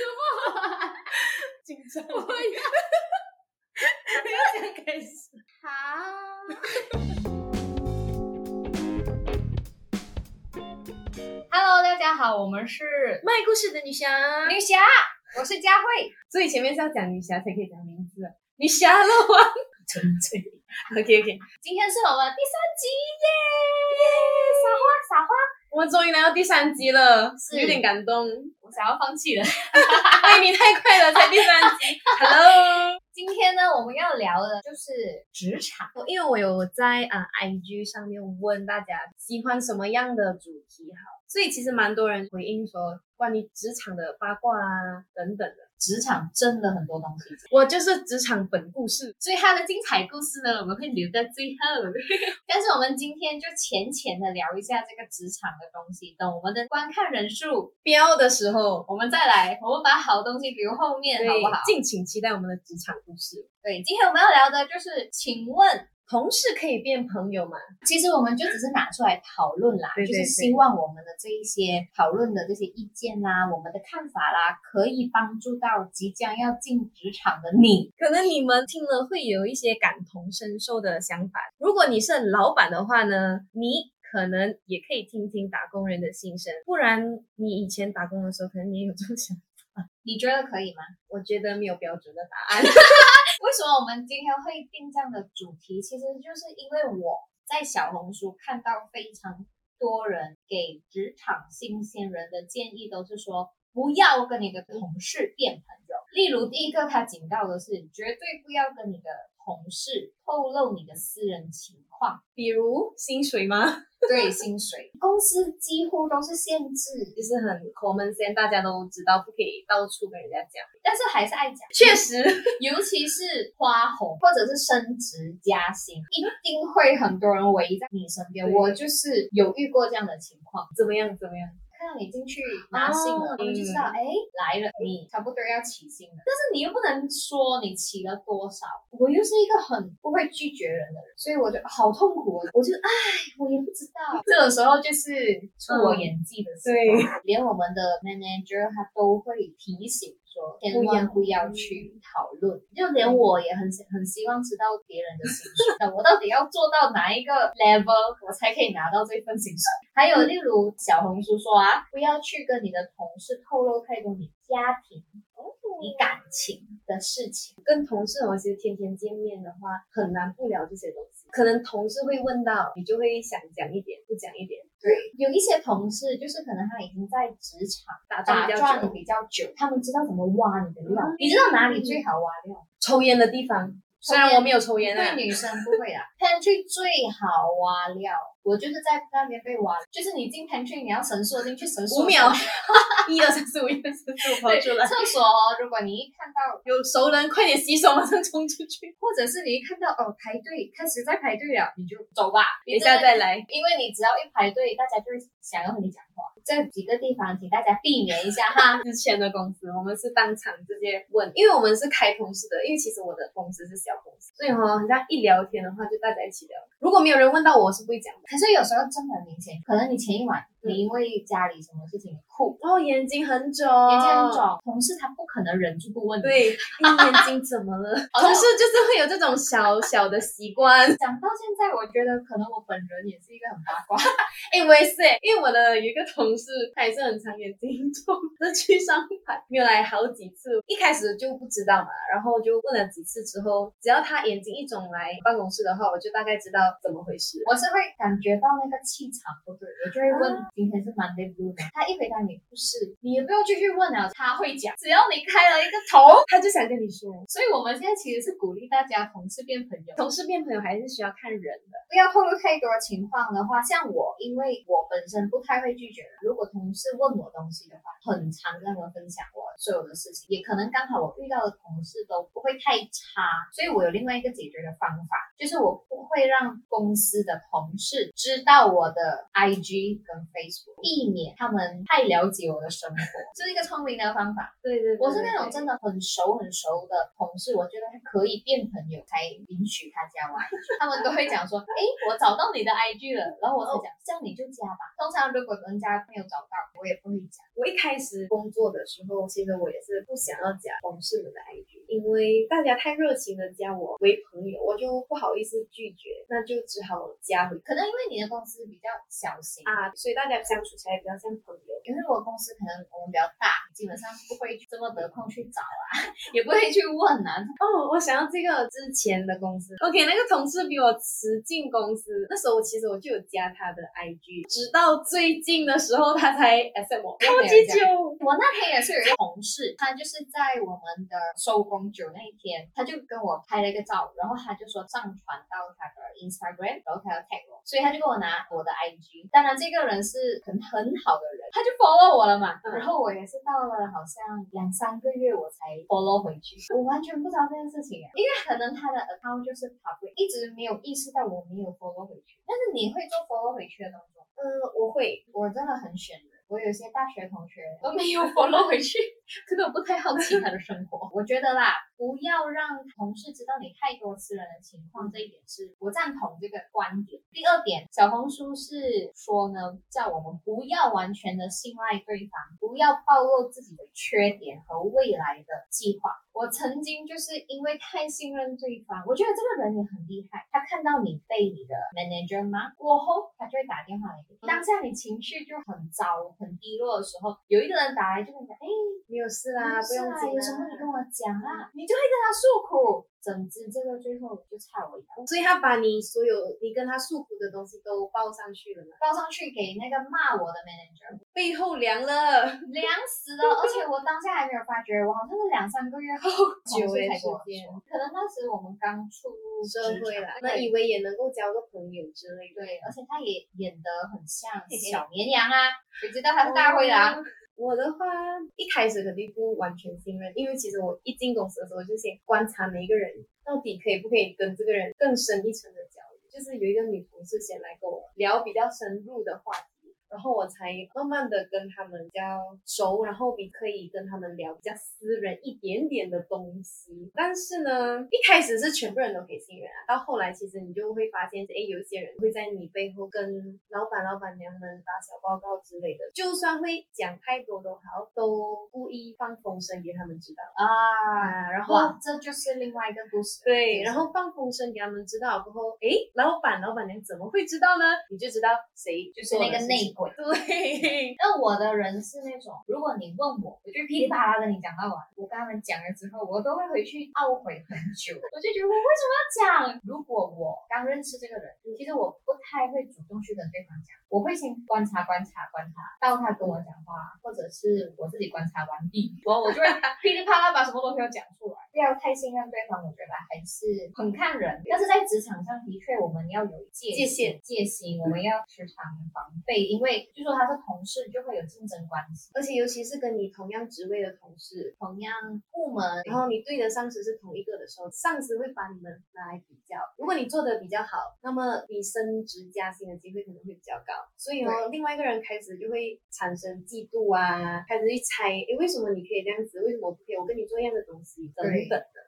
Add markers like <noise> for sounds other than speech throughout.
<laughs> 紧张，我要 <laughs> 不要这样开始。好。Hello，大家好，我们是卖故事的女侠，女侠，我是佳慧。所以前面是要讲女侠才可以讲名字啊。女侠了哇，<laughs> 纯粹。OK OK，今天是我们第三集耶！撒花撒花，我们终于来到第三集了，是有点感动。我想要放弃了。<laughs> 哎，你太快了，才第三集。<laughs> Hello，今天呢，我们要聊的就是职场。因为我有在啊、IG 上面问大家喜欢什么样的主题好，所以其实蛮多人回应说关于职场的八卦啊等等的。职场真的很多东西，我就是职场本故事，所以它的精彩故事呢，我们会留在最后。<laughs> 但是我们今天就浅浅的聊一下这个职场的东西，等我们的观看人数标的时候，我们再来，我们把好东西留后面，好不好？敬请期待我们的职场故事。对，今天我们要聊的就是，请问，同事可以变朋友吗？其实我们就只是拿出来讨论啦，对对就是希望我们的这一些讨论的这些意见啦，我们的看法啦，可以帮助到即将要进职场的你。可能你们听了会有一些感同身受的想法。如果你是老板的话呢，你可能也可以听听打工人的心声。不然你以前打工的时候，可能你也有这种想法。<laughs> 你觉得可以吗？我觉得没有标准的答案。<laughs> <laughs> 为什么我们今天会定这样的主题？其实就是因为我在小红书看到非常多人给职场新鲜人的建议，都是说不要跟你的同事变朋友。例如，第一个他警告的是，绝对不要跟你的同事透露你的私人情况，比如薪水吗？<laughs> 对薪水，公司几乎都是限制，就是很 common sense，大家都知道不可以到处跟人家讲。但是还是爱讲。确实，<laughs> 尤其是花红或者是升职加薪，一定会很多人围在你身边。我就是有遇过这样的情况，怎么样？怎么样？看到你进去拿信了，哦他们就知道，哎、来了，你差不多要起薪了。但是你又不能说你起了多少，我又是一个很不会拒绝人的人，所以我就好痛苦哦。我就哎，我也不知道。<laughs> 这种时候就是出我演技的时候，对连我们的 manager 他都会提醒说，千万不要去讨论。就连我也很很希望知道别人的薪水，那我到底要做到哪一个 level，我才可以拿到这份薪水？还有例如小红书说啊，不要去跟你的同事透露太多你家庭、你感情的事情。跟同事哦，其实天天见面的话，很难不聊这些东西。可能同事会问到，你就会想讲一点，不讲一点。对，有一些同事就是可能他已经在职场打打转比较久，转比较久，他们知道怎么挖你的料。你知道哪里最好挖料？抽烟的地方，虽然我没有抽烟啊对，女生不会啊。<laughs> pantry 最好挖料，我就是在那边被挖，就是你进 pantry 你要绳索进去，绳索五秒，<laughs> 一二三四五，一二三四五跑对，出来。厕所哦，如果你一看到，有熟人，快点洗手，马上冲出去。<laughs> 或者是你一看到哦排队开始在排队了，你就走吧，等一下再来。因为你只要一排队，大家就会想要和你讲话。这几个地方，请大家避免一下哈。<laughs> 之前的公司，我们是当场直接问，因为我们是开公司的，因为其实我的公司是小公司，所以哈、人家一聊天的话，就大家一起聊。如果没有人问到我，我是不会讲的。可是有时候真的很明显，可能你前一晚嗯你因为家里什么事情哭，然后，眼睛很肿，眼睛很肿，同事他不可能忍住不问你。对，你眼睛怎么了？<laughs> 同事就是会有这种小小的习惯。讲到现在，我觉得可能我本人也是一个很八卦。<laughs> 哎、我也是哎，因为我的有一个同事，他也是很常眼睛肿，<laughs> 是去上海没有来好几次，一开始就不知道嘛，然后就问了几次之后，只要他眼睛一肿来办公室的话，我就大概知道怎么回事。我是会感觉到那个气场不对，我就会问、啊今天是 Monday Blue 吗？他一回答你不是，你也不用继续问了，他会讲，只要你开了一个头。他就想跟你说，所以我们现在其实是鼓励大家同事变朋友，同事变朋友还是需要看人的。不要透露太多情况的话，像我，因为我本身不太会拒绝人，如果同事问我东西的话，很常跟他们分享我所有的事情，也可能刚好我遇到的同事都不会太差，所以我有另外一个解决的方法，就是我不不会让公司的同事知道我的 IG 跟 Facebook，避免他们太了解我的生活，<laughs> 这是一个聪明的方法。对对，我是那种真的很熟很熟的同事，我觉得可以变朋友才允许他加我 IG。他们都会讲说，<laughs> 哎，我找到你的 IG 了，然后我就讲，这样你就加吧。通常如果人家没有找到，我也不会加。我一开始工作的时候，其实我也是不想要加同事们的 IG，因为大家太热情的加我为朋友，我就不好意思拒绝，那就只好加回。可能因为你的公司比较小型啊，所以大家相处起来比较像朋友。因为我公司可能我们比较大，基本上不会这么得空去找啊，<laughs> 也不会去问啊。哦，我想到这个之前的公司，OK，那个同事比我迟进公司，那时候我其实我就有加他的 IG，直到最近的时候他才 SM 我，超级久。我那天也是有一个同事，他就是在我们的收工酒那一天，他就跟我拍了一个照，然后他就说上传到他的 Instagram，然后他要 tag 我，所以他就跟我拿我的 IG。当然这个人是很很好的人，他就 follow 我了嘛。然后我也是到了好像两三个月我才 follow 回去，我完全不知道这件事情，因为可能他的 account 就是好对一直没有意识到我没有 follow 回去。但是你会做 follow 回去的动作？嗯，我会，我真的很选人。我有些大学同学都没有 follow 回去，可能我不太好奇他的生活。我觉得啦，不要让同事知道你太多私人的情况，这一点是我赞同这个观点。第二点，小红书是说呢，叫我们不要完全的信赖对方，不要暴露自己的缺点和未来的计划。我曾经就是因为太信任对方，我觉得这个人也很厉害。他看到你被你的 manager 骂过后，他就会打电话来给你。当下你情绪就很糟。很低落的时候，有一个人打来就跟你讲，哎，没有事啦，不用紧，有什么你跟我讲啊，你就会跟他诉苦。整治这个最后就差我一步，所以他把你所有你跟他诉苦的东西都报上去了嘛？报上去给那个骂我的 manager，背后凉了，凉死了。<laughs> 而且我当下还没有发觉，我好像是两三个月后 <laughs> 久才时间，可能那时我们刚出入社会了，那以为也能够交个朋友之类的。对，而且他也演得很像小绵羊啊，谁知道他是大灰狼。我的话一开始肯定不完全信任，因为其实我一进公司的时候就先观察每一个人到底可以不可以跟这个人更深一层的交流，就是有一个女同事先来跟我聊比较深入的话题。然后我才慢慢的跟他们比较熟，然后比可以跟他们聊比较私人一点点的东西。但是呢，一开始是全部人都可以信任啊，到后来其实你就会发现，哎，有一些人会在你背后跟老板、老板娘们打小报告之类的，就算会讲太多都好，都故意放风声给他们知道啊。然后这就是另外一个故事。对，然后放风声给他们知道过后，哎，老板、老板娘怎么会知道呢？你就知道谁就是那个内。<laughs> 对，那我的人是那种，如果你问我，我就噼里啪啦跟你讲到完。我跟他们讲了之后，我都会回去懊悔很久。我就觉得我为什么要讲？如果我刚认识这个人，其实我不太会主动去跟对方讲，我会先观察、观察、观察，到他跟我讲话，或者是我自己观察完毕，然后我就会噼里啪啦把什么东西都讲出来。不要太信任对方，我觉得还是很看人。但是在职场上的确，我们要有界界限、戒心，我们要时常防备，因为就说他是同事，就会有竞争关系。而且尤其是跟你同样职位的同事、同样部门，然后你对的上司是同一个的时候，上司会把你们拿来比较。如果你做的比较好，那么你升职加薪的机会可能会比较高。所以哦，另外一个人开始就会产生嫉妒啊，开始去猜，诶，为什么你可以这样子？为什么我不可以？我跟你做一样的东西，等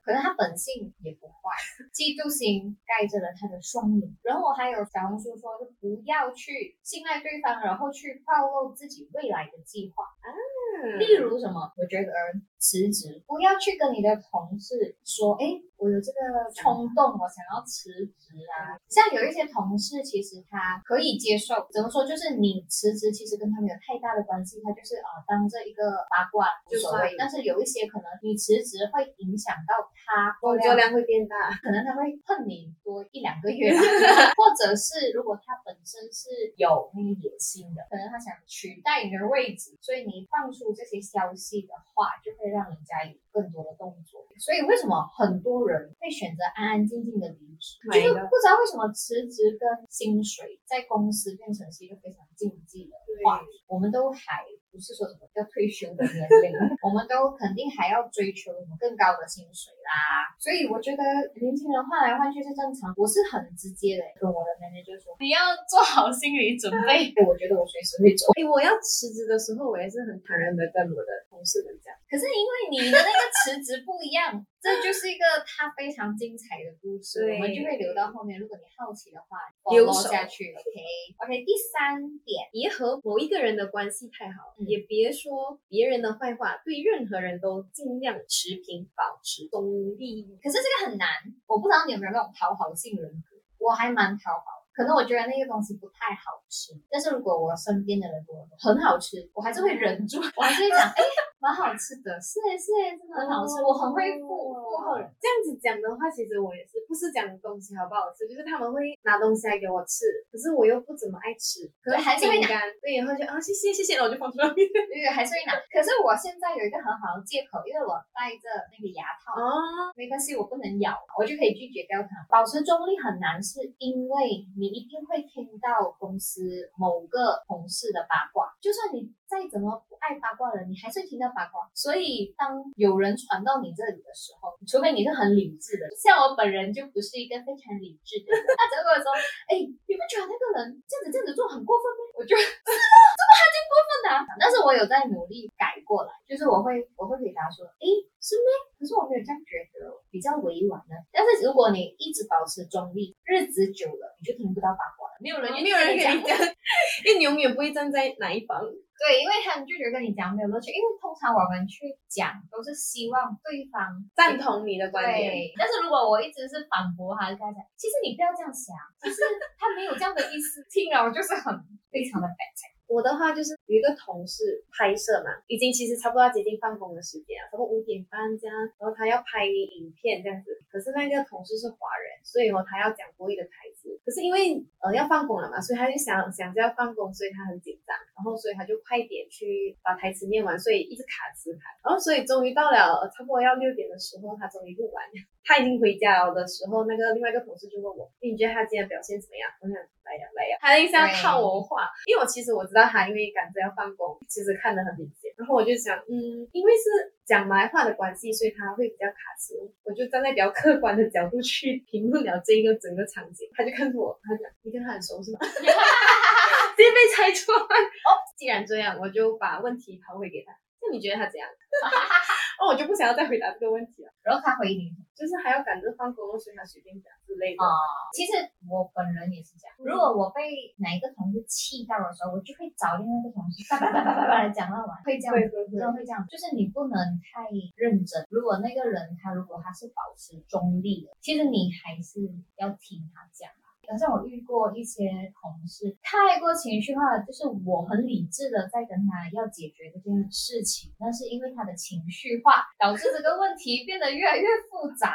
可能他本性也不坏，嫉妒心盖着了他的双眼。然后我还有小红书说，就不要去信赖对方，然后去暴露自己未来的计划。嗯，例如什么？我觉得辞职，不要去跟你的同事说，哎。我有这个冲动，我想要辞职啊。像有一些同事，其实他可以接受，怎么说？就是你辞职，其实跟他没有太大的关系，他就是啊，当这一个八卦无所谓。但是有一些可能，你辞职会影响到他工作量会变大，可能他会恨你多一两个月，<laughs> 或者是如果他本身是有那个野心的，可能他想取代你的位置，所以你放出这些消息的话，就会让人家有更多的动作。所以为什么很多人？会选择安安静静的离职，就是不知道为什么辞职跟薪水在公司变成是一个非常禁忌的话题。我们都还不是说什么要退休的年龄，<laughs> 我们都肯定还要追求什么更高的薪水啦。所以我觉得年轻人换来换去是正常。我是很直接的跟我的 manager 说，你要做好心理准备。<laughs> 我觉得我随时会走。哎，我要辞职的时候，我也是很坦然的跟我的同事们讲。可是因为你的那个辞职不一样，这就是一个他非常精彩的故事，我们就会留到后面。如果你好奇的话，留下去。OK，OK。第三点，别和某一个人的关系太好，也别说别人的坏话，对任何人都尽量持平，保持中立。可是这个很难，我不知道你有没有那种讨好性人格，我还蛮讨好。可能我觉得那个东西不太好吃，但是如果我身边的人说很好吃，我还是会忍住，我还是会讲，哎，蛮好吃的，是哎是哎，真的很好吃，我很会附附和人。这样子讲的话，其实我也是，不是讲东西好不好吃，就是他们会拿东西来给我吃，可是我又不怎么爱吃，可是还是会拿，对，然后就啊谢谢谢谢，然后我就放出来，<laughs> 对对，还是会拿。可是我现在有一个很好的借口，因为我戴着那个牙套，哦，没关系，我不能咬，我就可以拒绝掉它。保持中立很难，是因为。你一定会听到公司某个同事的八卦，就算你再怎么不爱八卦的人，你还是听到八卦。所以当有人传到你这里的时候，除非你是很理智的，像我本人就不是一个非常理智的人。他只会说：“哎，你不觉得那个人这样子这样子做很过分吗？”我就是吗？这么还真过分的？但是我有在努力改过来，就是我会我会回答说：“哎，是吗？可是我没有这样觉得，比较委婉呢。但是如果你一直保持中立，日子久了，你就听不到八卦。没有人，没有人跟你讲，<laughs> 因为你永远不会站在哪一方。对，因为他们就觉得跟你讲没有乐趣。因为通常我们去讲都是希望对方赞同你的观点。但是如果我一直是反驳他，跟他讲，其实你不要这样想，其实他没有这样的意思。<laughs> 听了我就是很非常的感情。我的话就是有一个同事拍摄嘛，已经其实差不多要接近放工的时间啊，差不多五点半这样，然后他要拍影片这样子。可是那个同事是华人，所以哦他要讲国语的台词。可是因为呃要放工了嘛，所以他就想想着要放工，所以他很紧张，然后所以他就快点去把台词念完，所以一直卡词卡。然后所以终于到了差不多要六点的时候，他终于录完，他已经回家了的时候，那个另外一个同事就问我，你觉得他今天表现怎么样？我想。来呀来呀，他一直要套我话，因为我其实我知道他因为赶着要放工，其实看得很明显。然后我就想，嗯，因为是讲埋话的关系，所以他会比较卡词。我就站在比较客观的角度去评论了这一个整个场景。他就看着我，他讲：“你跟他很熟是吗？” <laughs> 直接被猜出来。哦，既然这样，我就把问题抛回给他。那你觉得他怎样？<laughs> 哦，我就不想要再回答这个问题了。然后他回你，就是还要赶着放工，所以他随便讲之类的。啊，其实我本人也是这样。如果我被哪一个同事气到的时候，我就会找另外一个同事叭叭叭叭叭叭来讲到完。会这样，真的会这样。就是你不能太认真。如果那个人他如果他是保持中立的，其实你还是要听他讲。好像我遇过一些同事太过情绪化，就是我很理智的在跟他要解决这件事情，但是因为他的情绪化，导致这个问题变得越来越复杂。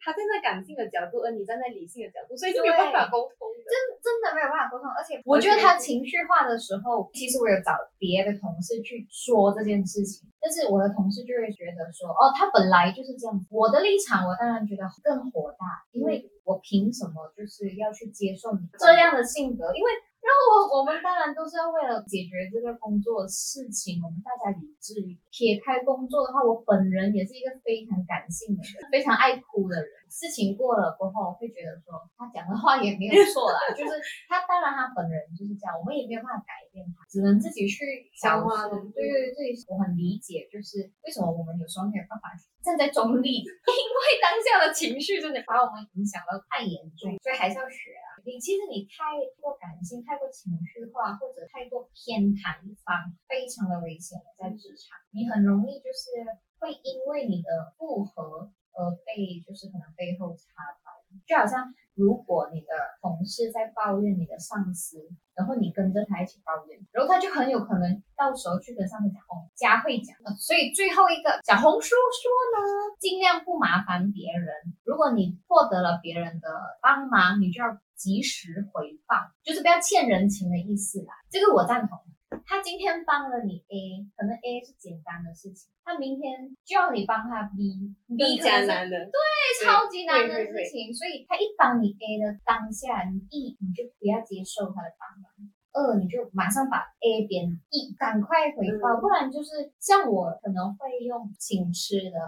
他站在感性的角度，而你站在理性的角度，所以就没有办法沟通。真真的没有办法沟通，而且我觉得他情绪化的时候，其实我有找别的同事去说这件事情，但是我的同事就会觉得说，哦，他本来就是这样。我的立场，我当然觉得更火大，因为。我凭什么就是要去接受你这样的性格？因为，然后我我们当然都是要为了解决这个工作事情，我们大家理智。撇开工作的话，我本人也是一个非常感性的人，非常爱哭的人。事情过了过后，会觉得说他讲的话也没有错啦，就是他当然他本人就是这样，我们也没有办法改变他，只能自己去消化。对对对，我很理解，就是为什么我们有时候没有办法站在中立，因为当下的情绪真的把我们影响到太严重，所以还是要学啊。你其实你太过感性、太过情绪化，或者太过偏袒一方，非常的危险在职场，你很容易就是会因为你的不和。而，被就是可能背后插刀，就好像如果你的同事在抱怨你的上司，然后你跟着他一起抱怨，然后他就很有可能到时候去跟上司讲哦，佳慧讲，所以最后一个小红书说呢，尽量不麻烦别人。如果你获得了别人的帮忙，你就要及时回报，就是不要欠人情的意思啦。这个我赞同。他今天帮了你 A，可能 A 是简单的事情，他明天就要你帮他 B，B 加难的，对，超级难的事情。所以他一帮你 A 的当下，你一你就不要接受他的帮忙，二你就马上把 A 变 E，赶快回报，嗯不然就是像我可能会用请吃的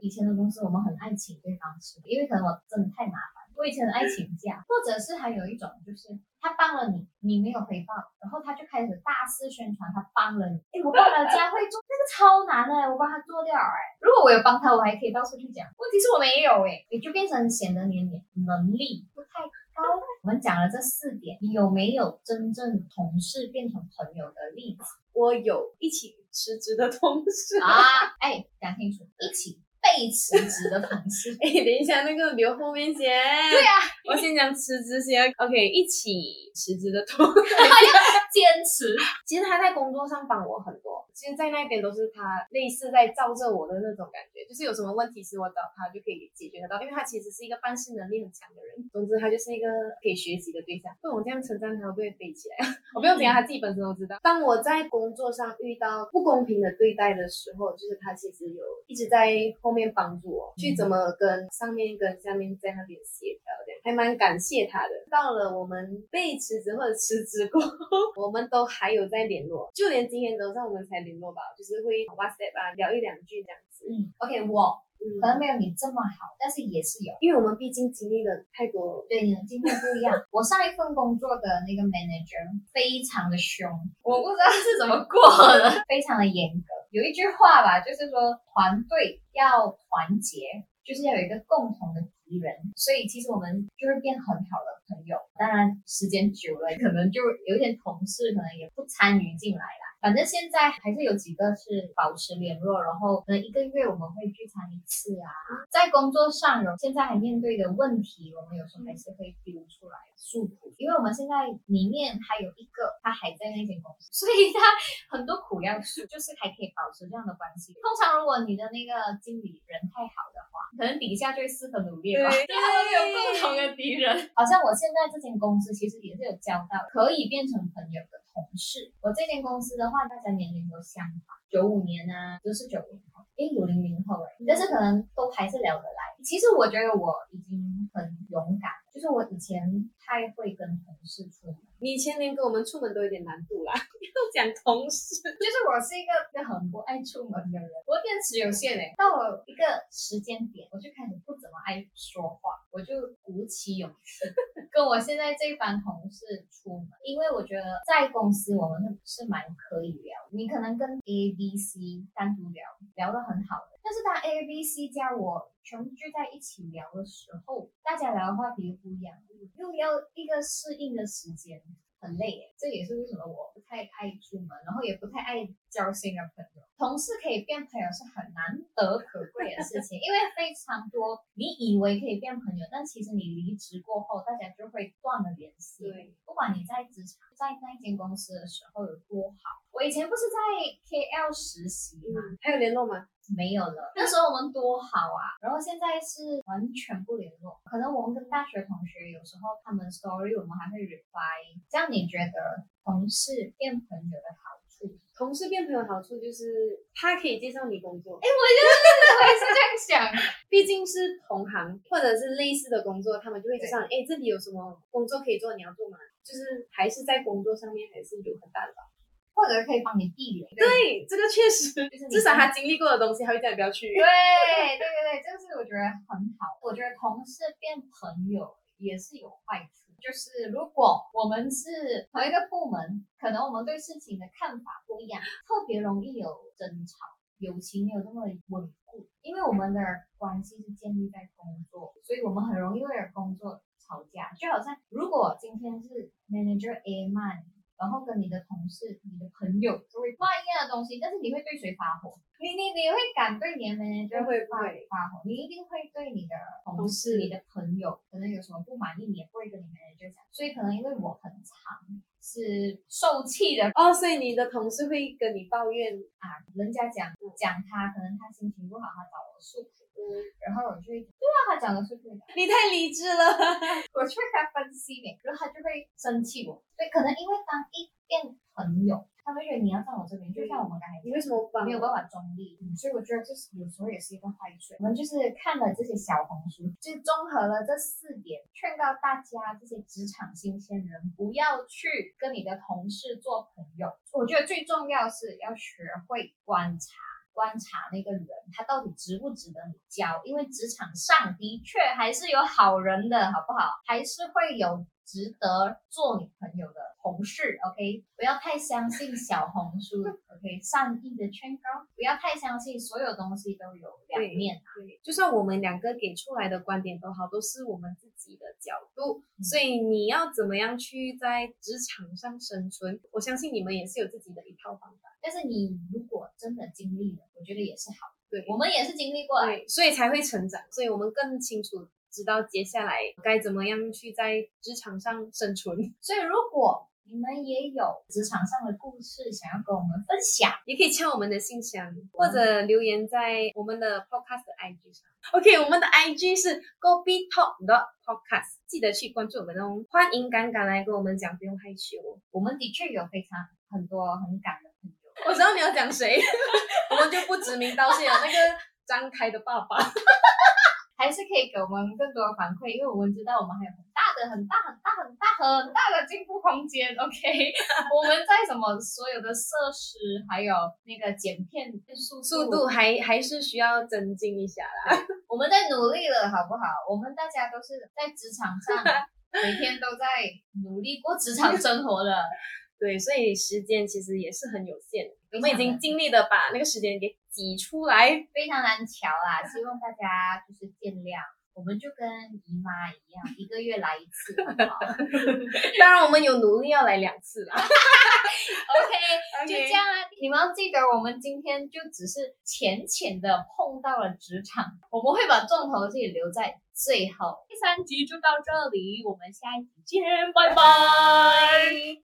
以前的公司我们很爱请对方吃，因为可能我真的太麻烦，我以前很爱请假，或者是还有一种就是他帮了你，你没有回报，然后他就开始大肆宣传他帮了你，哎，我帮了佳慧做 <laughs> 那个超难的，我帮他做掉哎，如果我有帮他，我还可以到处去讲，问题是我没有哎，也就变成显得你的能力不太高。我们讲了这四点，你有没有真正同事变成朋友的例子我有一起辞职的同事。啊？哎，讲清楚，一起被辞职的同事。<laughs> 哎，等一下，那个留后面先。对啊，我先讲辞职先。OK，一起辞职的同事，<laughs> 坚持。其实他在工作上帮我很多。其实，在那边都是他类似在罩着我的那种感觉，就是有什么问题是我找他就可以解决得到，因为他其实是一个办事能力很强的人。总之，他就是一个可以学习的对象。不然我这样称赞他，会不会飞起来？我不用怎样，他自己本身都知道。当我在工作上遇到不公平的对待的时候，就是他其实有一直在后面帮助我，去怎么跟上面跟下面在那边协调的，还蛮感谢他的。到了我们被辞职或者辞职过后，<laughs> 我们都还有在联络，就连今天早上我们才联络吧，就是会 WhatsApp 啊聊一两句这样子。嗯，OK，我嗯可能没有你这么好，但是也是有。因为我们毕竟经历了太多，对，你的经历不一样。<laughs> 我上一份工作的那个 manager 非常的凶，<laughs> 我不知道是怎么过的，<laughs> 非常的严格。有一句话吧，就是说团队要团结，就是要有一个共同的敌人，所以其实我们就会变很好的朋友。当然，时间久了，可能就有点同事可能也不参与进来啦。反正现在还是有几个是保持联络，然后可能一个月我们会聚餐一次啊。在工作上有现在还面对的问题，我们有时候还是会丢出来诉苦，因为我们现在里面还有一个他还在那间公司，所以他很多苦要诉，就是还可以保持这样的关系。通常如果你的那个经理人太好的话，可能底下就会四分努力吧。对他们有共同的敌人。好像我现在这间公司其实也是有交到可以变成朋友的同事。我这间公司的话，大家年龄都相仿，九五年啊，都是九零后，因为有零零后哎，但是可能都还是聊得来。其实我觉得我已经很勇敢，就是我以前太会跟同事出门。你以前连跟我们出门都有点难度啦，<laughs> 要讲同事。就是我是一个一个很不爱出门的人，我电池有限诶，到了一个时间点，我就开始不怎么爱说话，我就鼓起勇气跟我现在这班同事出门，因为我觉得在公司我们是蛮可以聊，你可能跟 A、B、C 单独聊，聊得很好的，但是当 A、B、C 加我全部聚在一起聊的时候，大家聊的话题不一样，又要一个适应的时间。很累耶，这也是为什么我不太爱出门，然后也不太爱交新的朋友。同事可以变朋友是很难得可贵的事情，因为非常多你以为可以变朋友，但其实你离职过后，大家就会断了联系。对，不管你在职场，在那间公司的时候有多好，我以前不是在 KL 实习吗？嗯，还有联络吗？没有了。那时候我们多好啊，然后现在是完全不联络。可能我们跟大学同学有时候他们 story 我们还会 reply。这样你觉得同事变朋友的好处？同事变朋友的好处就是他可以介绍你工作，哎，我就是我也是这样想。<laughs> 毕竟是同行或者是类似的工作，他们就会介绍你，哎，这里有什么工作可以做，你要做吗？就是还是在工作上面还是有很大的帮助。或者可以帮你避雷。对，这个确实，就是至少他经历过的东西，他会叫你不要去。对对对对，这个是我觉得很好。我觉得同事变朋友也是有坏处，就是如果我们是同一个部门，可能我们对事情的看法不一样，特别容易有争吵，友情没有那么稳固，因为我们的关系是建立在工作，所以我们很容易为了工作吵架。就好像如果今天是 manager A 骂你。然后跟你的同事、你的朋友就会骂一样的东西，但是你会对谁发火？你你你会敢对你的 manager 发不会发火？你一定会对你的同同事、你的朋友，可能有什么不满意，你也不会跟你 manager 讲。所以可能因为我很长是受气的哦，所以你的同事会跟你抱怨，啊，人家讲讲他，可能他心情不好，他找我诉苦，嗯，然后我就会对啊，他讲的是对的，你太理智了。<laughs> 我就会跟他分析你，然后他就会生气我。对，可能因为当一变朋友，他们觉得你要站我这边，就像我们刚才你为什么没有办法中立，嗯所以我觉得这是有时候也是一个坏处。我们就是看了这些小红书，就综合了这四点，劝告大家这些职场新鲜人不要去跟你的同事做朋友。我觉得最重要是要学会观察。观察那个人，他到底值不值得你交？因为职场上的确还是有好人的，好不好？还是会有值得做你朋友的同事，OK？不要太相信小红书，OK？善意的劝告，不要太相信所有东西都有两面。对，就算我们两个给出来的观点都好，都是我们自己的角度，嗯所以你要怎么样去在职场上生存？我相信你们也是有自己的一套方法。但是你如果真的经历了，我觉得也是好的。对我们也是经历过来，对，所以才会成长，所以我们更清楚知道接下来该怎么样去在职场上生存，<laughs> 所以如果你们也有职场上的故事想要跟我们分享，也可以敲我们的信箱，或者留言在我们的 podcast 的 IG 上。OK，我们的 IG 是 Go Be Talk 的 podcast，记得去关注我们哦。欢迎敢敢来跟我们讲，不用害羞。我们的确有非常很多很感的朋友。<laughs> 我知道你要讲谁，<laughs> 我们就不指名道姓了。那个张开的爸爸，<laughs> 还是可以给我们更多的反馈，因为我们知道我们还有很大的、很大、很大、很大、很大的进步空间。OK，我们在什么所有的设施，还有那个剪片速速度还还是需要增进一下啦。我们在努力了，好不好？我们大家都是在职场上每天都在努力过职场生活的。对，所以时间其实也是很有限的，我们已经尽力的把那个时间给挤出来。非常难瞧啦，希望大家就是见谅。我们就跟姨妈一样，一个月来一次，好不好 <laughs> 当然，我们有努力要来两次啦。？<laughs> OK，就这样啊。你们要记得，我们今天就只是浅浅的碰到了职场，我们会把重头戏留在最后。第三集就到这里，我们下一集见，拜拜。